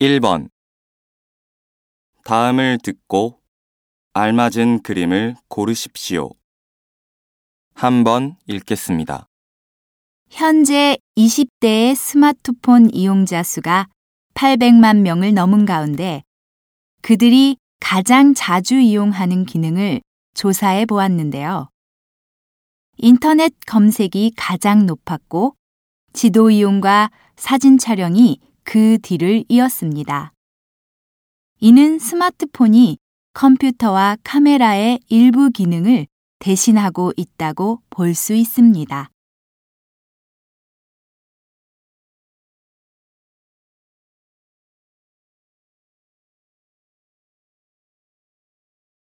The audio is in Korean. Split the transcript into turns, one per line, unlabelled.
1번 다음을 듣고 알맞은 그림을 고르십시오. 한번 읽겠습니다.
현재 20대의 스마트폰 이용자 수가 800만 명을 넘은 가운데 그들이 가장 자주 이용하는 기능을 조사해 보았는데요. 인터넷 검색이 가장 높았고 지도 이용과 사진 촬영이 그 뒤를 이었습니다. 이는 스마트폰이 컴퓨터와 카메라의 일부 기능을 대신하고 있다고 볼 수 있습니다.